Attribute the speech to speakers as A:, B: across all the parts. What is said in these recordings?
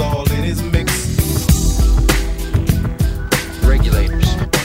A: all
B: in
C: his mix.
D: Regulators.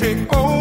E: Take over.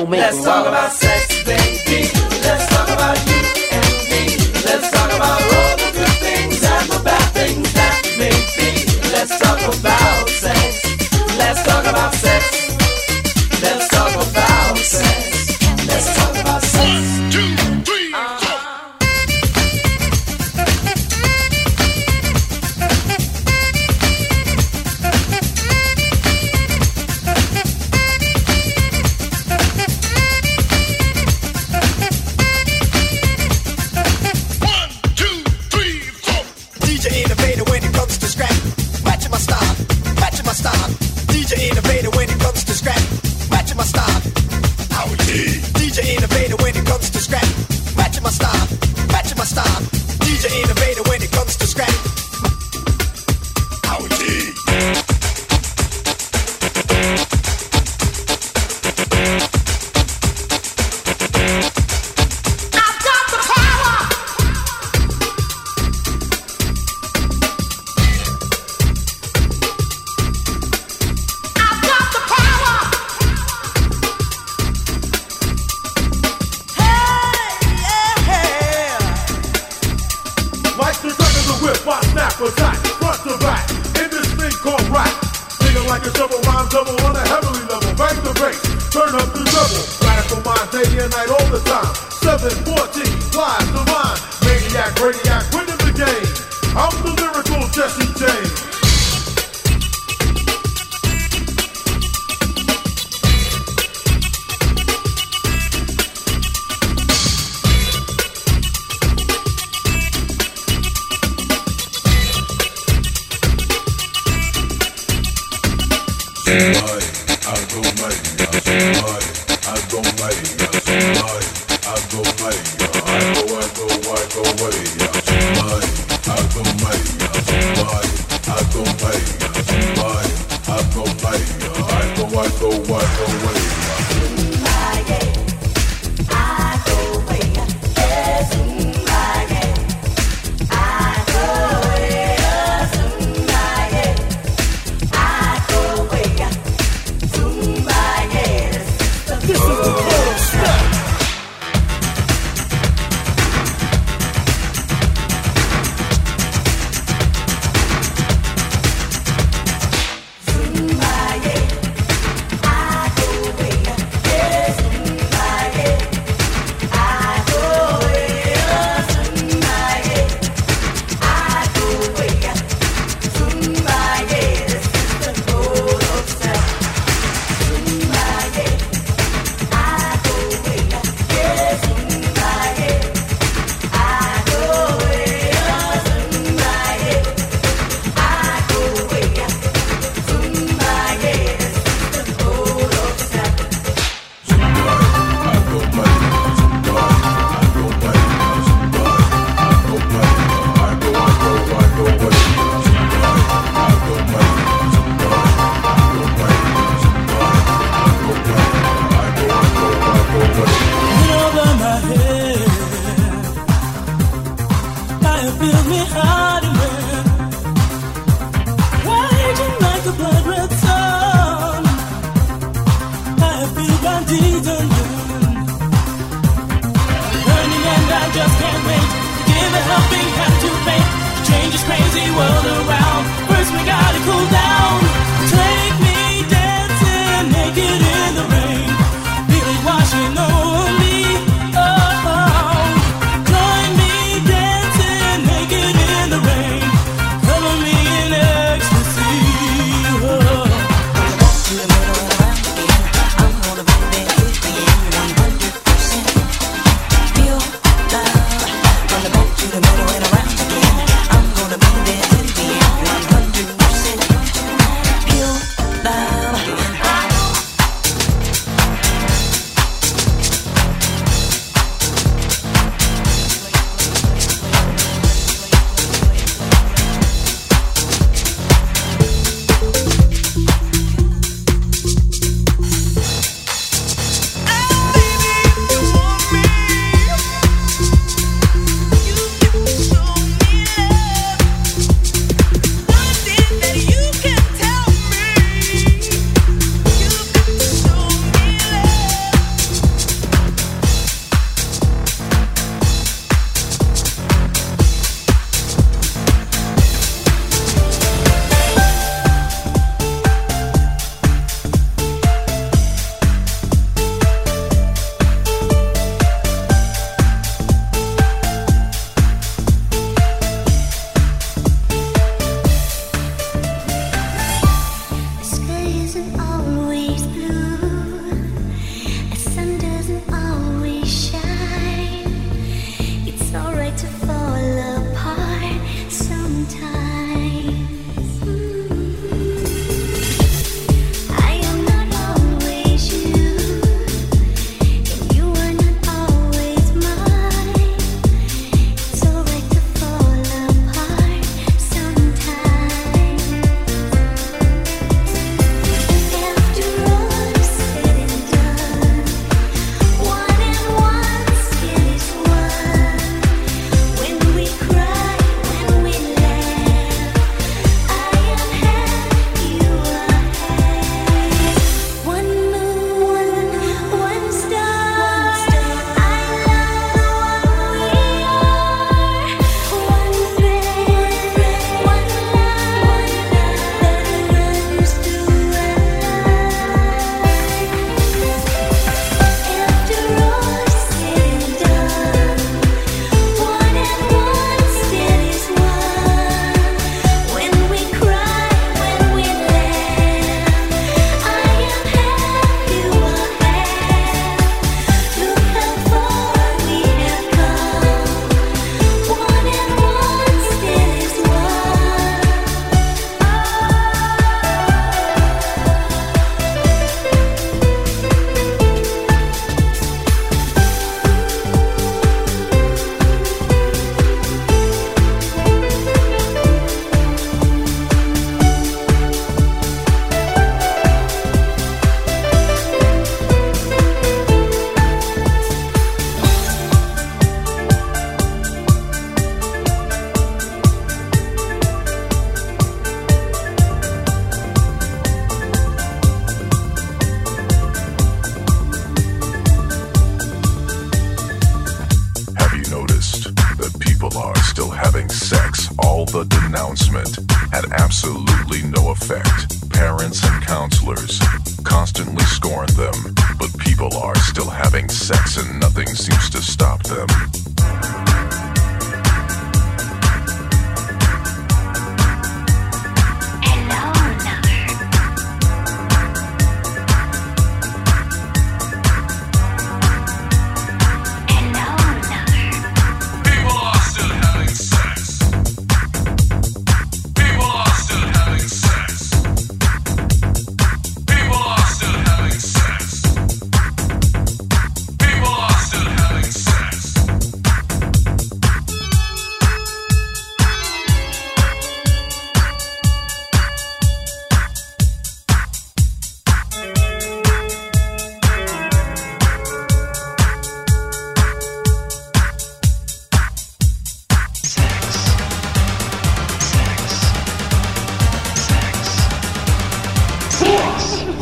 F: still make
G: Let's love. talk about sex, baby. Let's talk about you and me. Let's talk about all the good things and the bad things that may be. Let's talk about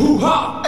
E: hoo-ha!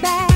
E: back.